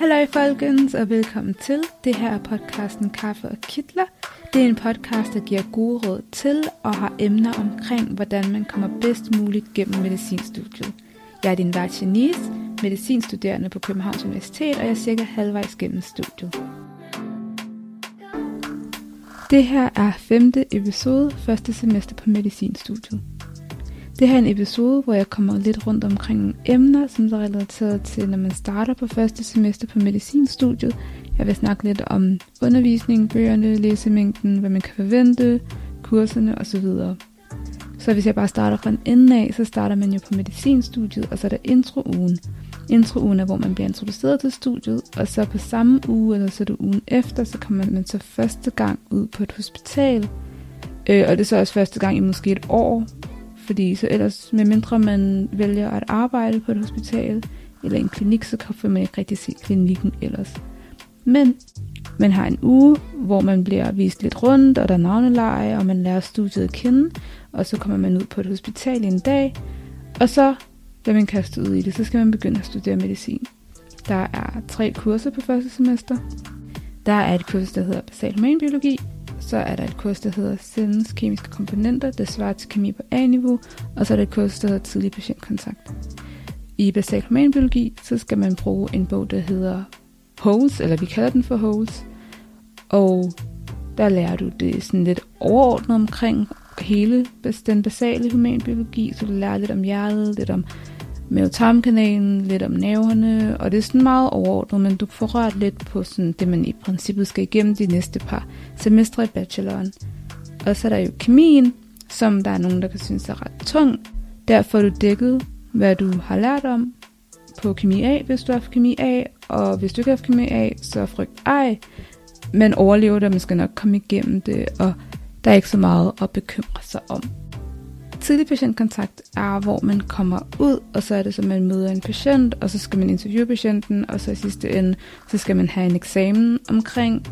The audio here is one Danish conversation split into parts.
Hallo folkens, og velkommen til. Det her er podcasten Kaffe og Kittler. Det er en podcast, der giver gode råd til og har emner omkring, hvordan man kommer bedst muligt gennem medicinstudiet. Jeg er din vært Janice, medicinstuderende på Københavns Universitet, og jeg er cirka halvvejs gennem studiet. Det her er femte episode, første semester på medicinstudiet. Det her er en episode, hvor jeg kommer lidt rundt omkring nogle emner, som er relateret til, når man starter på første semester på medicinstudiet. Jeg vil snakke lidt om undervisning, bøgerne, læsemængden, hvad man kan forvente, kurserne osv. Så hvis jeg bare starter fra en ende af, så starter man jo på medicinstudiet, og så er der introugen. Introugen er, hvor man bliver introduceret til studiet, og så på samme uge, eller så er det ugen efter, så kommer man så første gang ud på et hospital. Øh, og det er så også første gang i måske et år, fordi så ellers, medmindre man vælger at arbejde på et hospital eller en klinik, så kan man ikke rigtig se klinikken ellers. Men man har en uge, hvor man bliver vist lidt rundt, og der er navneleje, og man lærer studiet at kende, og så kommer man ud på et hospital en dag, og så bliver man kastet ud i det, så skal man begynde at studere medicin. Der er tre kurser på første semester. Der er et kurs, der hedder basal humanbiologi, så er der et kurs, der hedder Cellens kemiske komponenter, det svarer til kemi på A-niveau, og så er der et kurs, der hedder tidlig patientkontakt. I basal humanbiologi, så skal man bruge en bog, der hedder Holes, eller vi kalder den for Holes, og der lærer du det sådan lidt overordnet omkring hele den basale humanbiologi, så du lærer lidt om hjertet, lidt om mavetarmkanalen, lidt om naverne, og det er sådan meget overordnet, men du får rørt lidt på sådan det, man i princippet skal igennem de næste par semestre i bacheloren. Og så er der jo kemien, som der er nogen, der kan synes er ret tung. Derfor får du dækket, hvad du har lært om på kemi A, hvis du har haft kemi A, og hvis du ikke har haft kemi A, så frygt ej. Men overlever det, man skal nok komme igennem det, og der er ikke så meget at bekymre sig om. Tidlig patientkontakt er, hvor man kommer ud, og så er det så, man møder en patient, og så skal man interviewe patienten, og så i sidste ende, så skal man have en eksamen omkring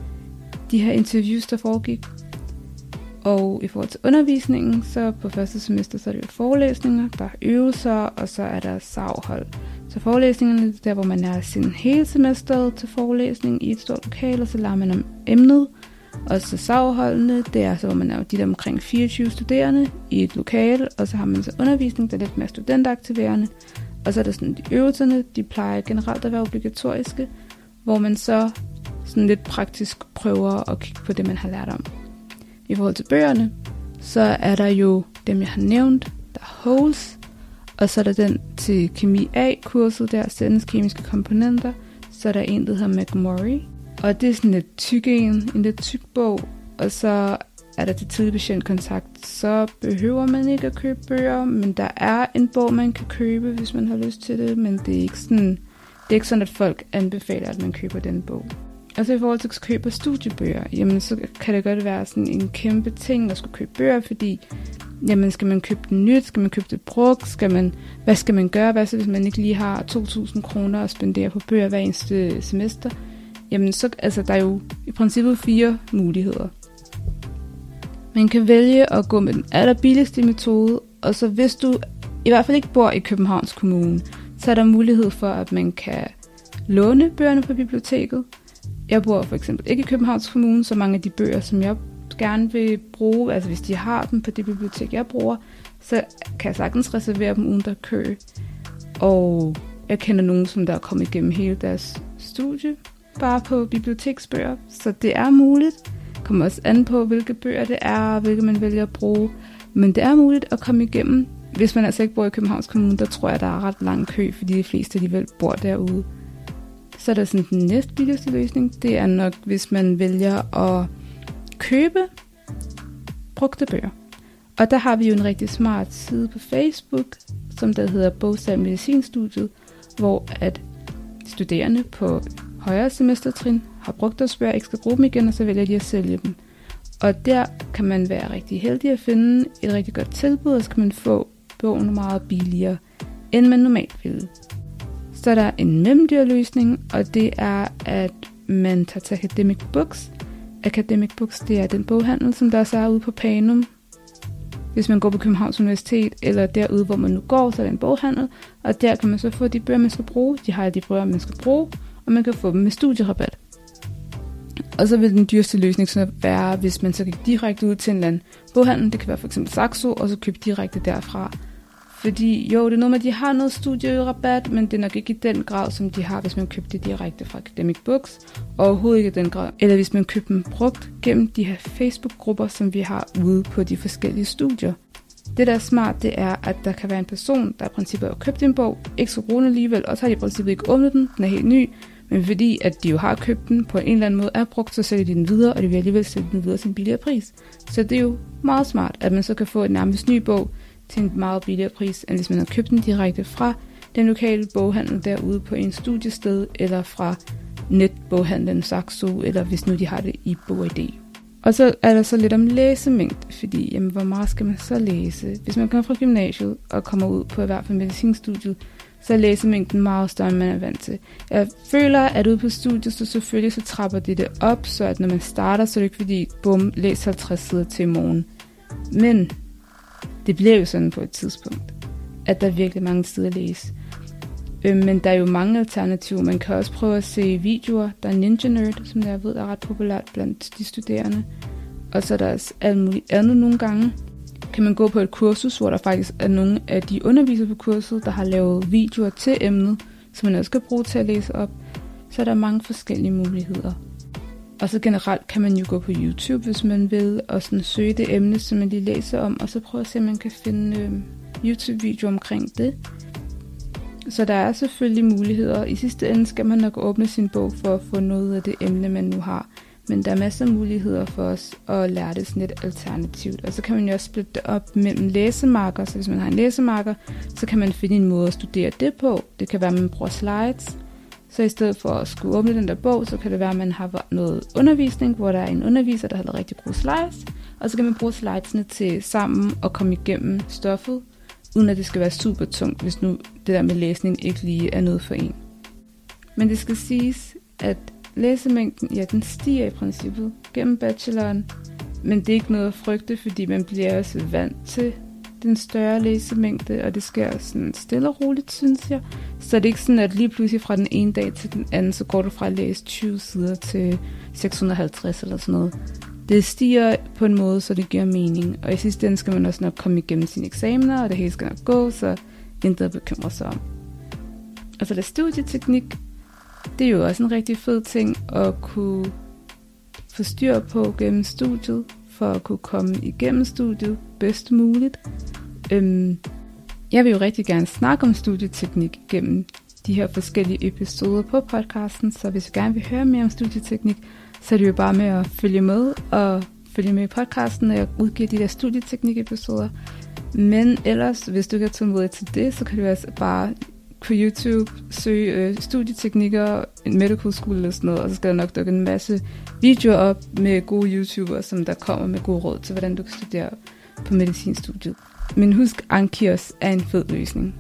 de her interviews, der foregik. Og i forhold til undervisningen, så på første semester, så er det jo forelæsninger, der er øvelser, og så er der savhold. Så forelæsningerne er der, hvor man er sin hele semester til forelæsning i et stort lokal, og så lærer man om emnet, og så savholdene, det er så, hvor man er de der omkring 24 studerende i et lokale, og så har man så undervisning, der er lidt mere studenteraktiverende. Og så er der sådan de øvelserne, de plejer generelt at være obligatoriske, hvor man så sådan lidt praktisk prøver at kigge på det, man har lært om. I forhold til bøgerne, så er der jo dem, jeg har nævnt, der er Holes, og så er der den til kemi A-kurset, der er kemiske komponenter, så er der en, der hedder McMurray, og det er sådan lidt tyk en, en lidt tyk bog, og så er der til tidlig patientkontakt, så behøver man ikke at købe bøger, men der er en bog, man kan købe, hvis man har lyst til det, men det er ikke sådan, det er ikke sådan, at folk anbefaler, at man køber den bog. Altså i forhold til at købe studiebøger, jamen så kan det godt være sådan en kæmpe ting at skulle købe bøger, fordi jamen skal man købe den nyt, skal man købe det brugt, skal man, hvad skal man gøre, hvad så hvis man ikke lige har 2.000 kroner at spendere på bøger hver eneste semester, jamen så, altså der er jo i princippet fire muligheder. Man kan vælge at gå med den allerbilligste metode, og så hvis du i hvert fald ikke bor i Københavns Kommune, så er der mulighed for, at man kan låne bøgerne på biblioteket. Jeg bor for eksempel ikke i Københavns Kommune, så mange af de bøger, som jeg gerne vil bruge, altså hvis de har dem på det bibliotek, jeg bruger, så kan jeg sagtens reservere dem uden der kø. Og jeg kender nogen, som der er kommet igennem hele deres studie, bare på biblioteksbøger, så det er muligt. Det kommer også an på, hvilke bøger det er, hvilke man vælger at bruge. Men det er muligt at komme igennem. Hvis man altså ikke bor i Københavns Kommune, der tror jeg, der er ret lang kø, fordi de fleste alligevel bor derude. Så er der sådan den næste billigste løsning. Det er nok, hvis man vælger at købe brugte bøger. Og der har vi jo en rigtig smart side på Facebook, som der hedder Bogsal Medicinstudiet, hvor at studerende på højere semestertrin har brugt deres bøger, ikke skal bruge dem igen, og så vælger de at sælge dem. Og der kan man være rigtig heldig at finde et rigtig godt tilbud, og så kan man få bogen meget billigere, end man normalt ville. Så er der en mellemdyrløsning, og det er, at man tager til Academic Books. Academic Books, det er den boghandel, som der også er ude på Panum. Hvis man går på Københavns Universitet, eller derude, hvor man nu går, så er der en boghandel, og der kan man så få de bøger, man skal bruge. De har de bøger, man skal bruge, og man kan få dem med studierabat. Og så vil den dyreste løsning så være, hvis man så gik direkte ud til en eller anden boghandel, det kan være for eksempel Saxo, og så købe direkte derfra. Fordi jo, det er noget med, at de har noget studierabat, men det er nok ikke i den grad, som de har, hvis man købte det direkte fra Academic Books, og overhovedet ikke i den grad. Eller hvis man købte dem brugt gennem de her Facebook-grupper, som vi har ude på de forskellige studier. Det, der er smart, det er, at der kan være en person, der i princippet har købt en bog, ikke så roende alligevel, og så har de i princippet ikke åbnet den, den er helt ny, men fordi at de jo har købt den på en eller anden måde er brugt, så sælger de den videre, og de vil alligevel sælge den videre til en billigere pris. Så det er jo meget smart, at man så kan få en nærmest ny bog til en meget billigere pris, end hvis man har købt den direkte fra den lokale boghandel derude på en studiested, eller fra netboghandlen Saxo, eller hvis nu de har det i BogID. Og så er der så lidt om læsemængde, fordi jamen, hvor meget skal man så læse? Hvis man kommer fra gymnasiet og kommer ud på i hvert fald medicinstudiet, så er læsemængden meget større, end man er vant til. Jeg føler, at ude på studiet, så selvfølgelig så trapper de det op, så at når man starter, så er det ikke fordi, bum, læs 50 sider til i morgen. Men det bliver jo sådan på et tidspunkt, at der er virkelig mange sider at læse. Øh, men der er jo mange alternativer. Man kan også prøve at se videoer. Der er Ninja Nerd, som jeg ved er ret populært blandt de studerende. Og så er der også alt muligt andet nogle gange. Kan man gå på et kursus, hvor der faktisk er nogle af de undervisere på kurset, der har lavet videoer til emnet, som man også kan bruge til at læse op. Så er der mange forskellige muligheder. Og så generelt kan man jo gå på YouTube, hvis man vil, og sådan søge det emne, som man lige læser om, og så prøve at se, om man kan finde øh, YouTube-videoer omkring det. Så der er selvfølgelig muligheder. I sidste ende skal man nok åbne sin bog for at få noget af det emne, man nu har. Men der er masser af muligheder for os at lære det sådan lidt alternativt. Og så kan man jo også splitte det op mellem læsemarker. Så hvis man har en læsemarker, så kan man finde en måde at studere det på. Det kan være, at man bruger slides. Så i stedet for at skulle åbne den der bog, så kan det være, at man har noget undervisning, hvor der er en underviser, der har lavet rigtig gode slides. Og så kan man bruge slidesene til sammen og komme igennem stoffet uden at det skal være super tungt, hvis nu det der med læsning ikke lige er noget for en. Men det skal siges, at læsemængden, ja, den stiger i princippet gennem bacheloren, men det er ikke noget at frygte, fordi man bliver også vant til den større læsemængde, og det sker sådan stille og roligt, synes jeg. Så det er ikke sådan, at lige pludselig fra den ene dag til den anden, så går du fra at læse 20 sider til 650 eller sådan noget det stiger på en måde, så det giver mening. Og i sidste ende skal man også nok komme igennem sine eksamener, og det hele skal nok gå, så intet at bekymre sig om. Og så der studieteknik. Det er jo også en rigtig fed ting at kunne få styr på gennem studiet, for at kunne komme igennem studiet bedst muligt. Øhm, jeg vil jo rigtig gerne snakke om studieteknik gennem de her forskellige episoder på podcasten, så hvis du gerne vil høre mere om studieteknik, så er det jo bare med at følge med og følge med i podcasten, når jeg udgiver de der studieteknik-episoder. Men ellers, hvis du ikke er tålmodig til det, så kan du altså bare på YouTube søge øh, studieteknikker, en medical school eller sådan noget, og så skal der nok dukke en masse videoer op med gode YouTubere, som der kommer med gode råd til, hvordan du kan studere på medicinstudiet. Men husk, Ankios er en fed løsning.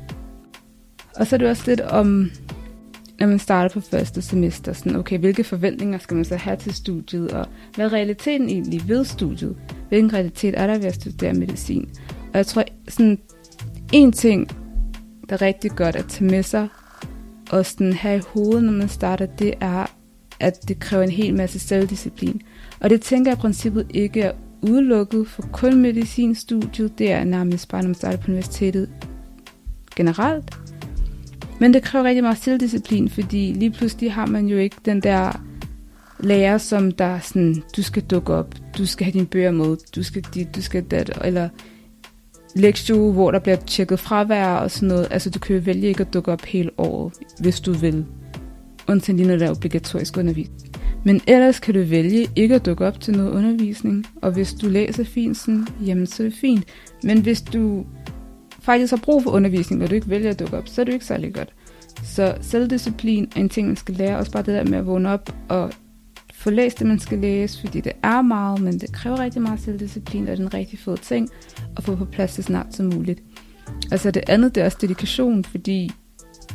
Og så er det også lidt om når man starter på første semester, sådan, okay, hvilke forventninger skal man så have til studiet, og hvad er realiteten egentlig ved studiet? Hvilken realitet er der ved at studere medicin? Og jeg tror, sådan en ting, der er rigtig godt at tage med sig, og sådan have i hovedet, når man starter, det er, at det kræver en hel masse selvdisciplin. Og det tænker jeg i princippet ikke er udelukket for kun medicinstudiet. Det er nærmest bare, når man starter på universitetet generelt. Men det kræver rigtig meget selvdisciplin, fordi lige pludselig har man jo ikke den der lærer, som der sådan, du skal dukke op, du skal have dine bøger med, du skal dit, du skal dat, eller lektie, hvor der bliver tjekket fravær og sådan noget. Altså, du kan jo vælge ikke at dukke op hele året, hvis du vil. Undtagen lige når der er obligatorisk undervisning. Men ellers kan du vælge ikke at dukke op til noget undervisning, og hvis du læser fint, sådan, jamen så er det fint. Men hvis du faktisk har brug for undervisning, og du ikke vælger at dukke op, så er det ikke særlig godt. Så selvdisciplin er en ting, man skal lære. Også bare det der med at vågne op og få læst det, man skal læse, fordi det er meget, men det kræver rigtig meget selvdisciplin, og det er en rigtig fed ting at få på plads så snart som muligt. Altså det andet, det er også dedikation, fordi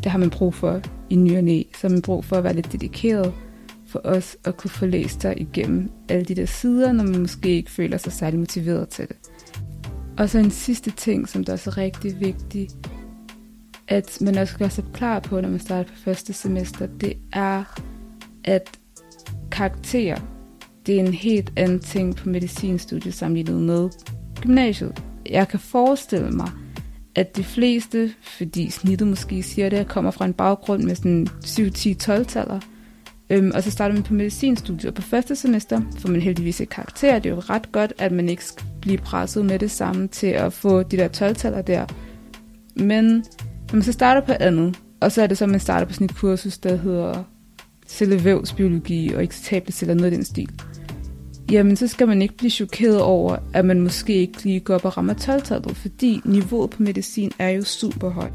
det har man brug for i ny og næ. Så har man brug for at være lidt dedikeret for os at kunne få læst sig igennem alle de der sider, når man måske ikke føler sig særlig motiveret til det. Og så en sidste ting, som der er så rigtig vigtig, at man også skal være klar på, når man starter på første semester, det er, at karakterer, det er en helt anden ting på medicinstudiet sammenlignet med gymnasiet. Jeg kan forestille mig, at de fleste, fordi snittet måske siger det, kommer fra en baggrund med sådan 7-10-12-taller, Øhm, og så starter man på medicinstudiet, og på første semester får man heldigvis et karakter. Det er jo ret godt, at man ikke skal blive presset med det samme til at få de der 12-taller der. Men når man så starter på andet, og så er det så, at man starter på sådan et kursus, der hedder cellevævsbiologi og excitable celler, noget af den stil. Jamen, så skal man ikke blive chokeret over, at man måske ikke lige går op og rammer 12 fordi niveauet på medicin er jo super højt.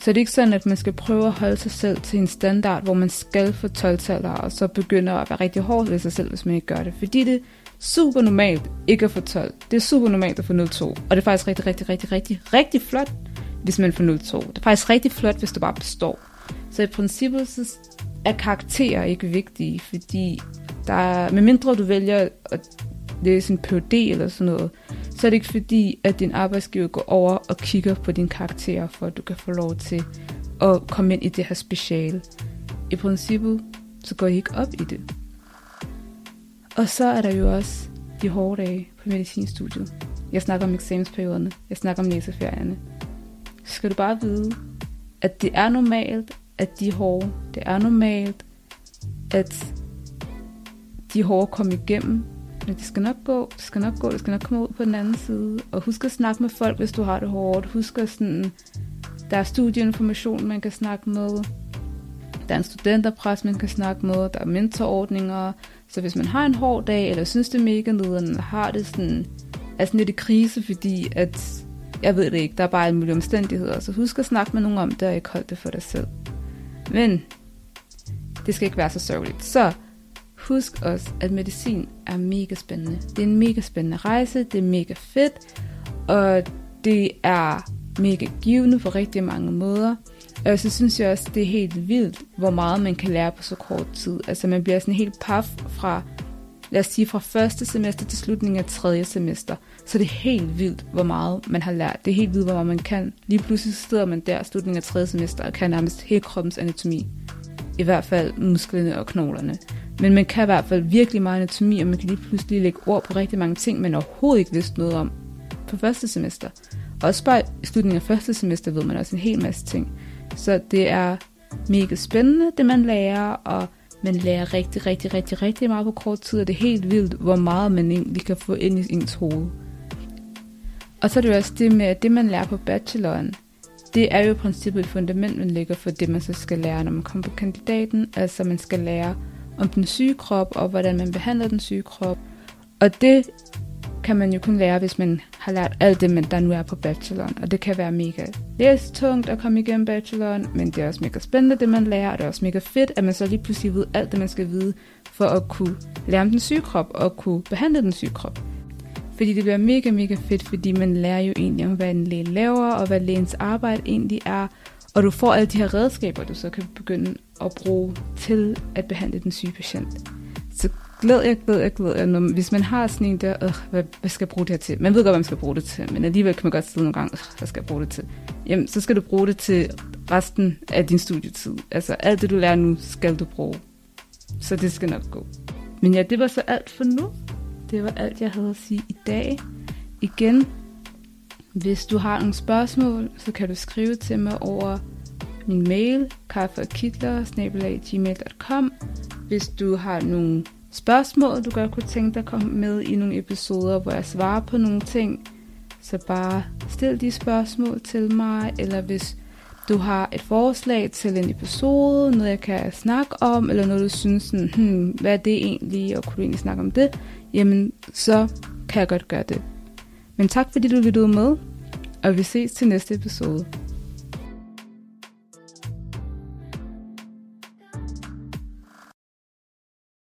Så det er ikke sådan, at man skal prøve at holde sig selv til en standard, hvor man skal få 12 og så begynder at være rigtig hård ved sig selv, hvis man ikke gør det. Fordi det er super normalt ikke at få 12. Det er super normalt at få 0,2. Og det er faktisk rigtig, rigtig, rigtig, rigtig, rigtig flot, hvis man får 0,2. Det er faktisk rigtig flot, hvis du bare består. Så i princippet så er karakterer ikke vigtige, fordi der er, medmindre du vælger at læse en PhD eller sådan noget, så er det ikke fordi, at din arbejdsgiver går over og kigger på dine karakterer, for at du kan få lov til at komme ind i det her speciale. I princippet, så går I ikke op i det. Og så er der jo også de hårde dage på medicinstudiet. Jeg snakker om eksamensperioderne. Jeg snakker om læseferierne. Så skal du bare vide, at det er normalt, at de hårde. Det er normalt, at de hårde kommer igennem men det skal nok gå, det skal nok gå, det skal nok komme ud på den anden side. Og husk at snakke med folk, hvis du har det hårdt. Husk at sådan, der er studieinformation, man kan snakke med. Der er en studenterpres, man kan snakke med. Der er mentorordninger. Så hvis man har en hård dag, eller synes det er mega nederen, eller har det sådan, er sådan lidt i krise, fordi at, jeg ved det ikke, der er bare en mulig omstændigheder. Så husk at snakke med nogen om det, og ikke holde det for dig selv. Men det skal ikke være så sørgeligt. Så Husk også, at medicin er mega spændende. Det er en mega spændende rejse, det er mega fedt, og det er mega givende på rigtig mange måder. Og så synes jeg også, det er helt vildt, hvor meget man kan lære på så kort tid. Altså man bliver sådan helt paf fra, lad os sige, fra første semester til slutningen af tredje semester. Så det er helt vildt, hvor meget man har lært. Det er helt vildt, hvor meget man kan. Lige pludselig sidder man der slutningen af tredje semester og kan nærmest hele kroppens anatomi. I hvert fald musklerne og knoglerne. Men man kan i hvert fald virkelig meget anatomi, og man kan lige pludselig lægge ord på rigtig mange ting, man overhovedet ikke vidste noget om på første semester. Også bare i slutningen af første semester ved man også en hel masse ting. Så det er mega spændende, det man lærer, og man lærer rigtig, rigtig, rigtig, rigtig meget på kort tid, og det er helt vildt, hvor meget man egentlig kan få ind i ens hoved. Og så er det jo også det med, at det man lærer på bacheloren, det er jo i princippet et fundament, man lægger for det, man så skal lære, når man kommer på kandidaten. Altså man skal lære om den syge krop, og hvordan man behandler den syge krop. Og det kan man jo kun lære, hvis man har lært alt det, man der nu er på bacheloren. Og det kan være mega tungt at komme igennem bacheloren, men det er også mega spændende, det man lærer, og det er også mega fedt, at man så lige pludselig ved alt det, man skal vide, for at kunne lære om den syge krop, og kunne behandle den syge krop. Fordi det bliver mega, mega fedt, fordi man lærer jo egentlig om, hvad en læge laver, og hvad lægens arbejde egentlig er, og du får alle de her redskaber, du så kan begynde at bruge til at behandle den syge patient. Så glæd jeg, glæd jeg, glæd jeg. Når, hvis man har sådan en der, øh, hvad, hvad skal jeg bruge det her til? Man ved godt, hvad man skal bruge det til, men alligevel kan man godt sidde nogle gange, øh, hvad skal jeg bruge det til? Jamen, så skal du bruge det til resten af din studietid. Altså, alt det, du lærer nu, skal du bruge. Så det skal nok gå. Men ja, det var så alt for nu. Det var alt, jeg havde at sige i dag. Igen, hvis du har nogle spørgsmål, så kan du skrive til mig over min mail, kaffeogkitler.gmail.com Hvis du har nogle spørgsmål, du godt kunne tænke dig at komme med i nogle episoder, hvor jeg svarer på nogle ting, så bare stil de spørgsmål til mig, eller hvis du har et forslag til en episode, noget jeg kan snakke om, eller noget du synes, sådan, hmm, hvad er det egentlig, og kunne du egentlig snakke om det, jamen så kan jeg godt gøre det. Men tak fordi du lyttede med, og vi ses til næste episode.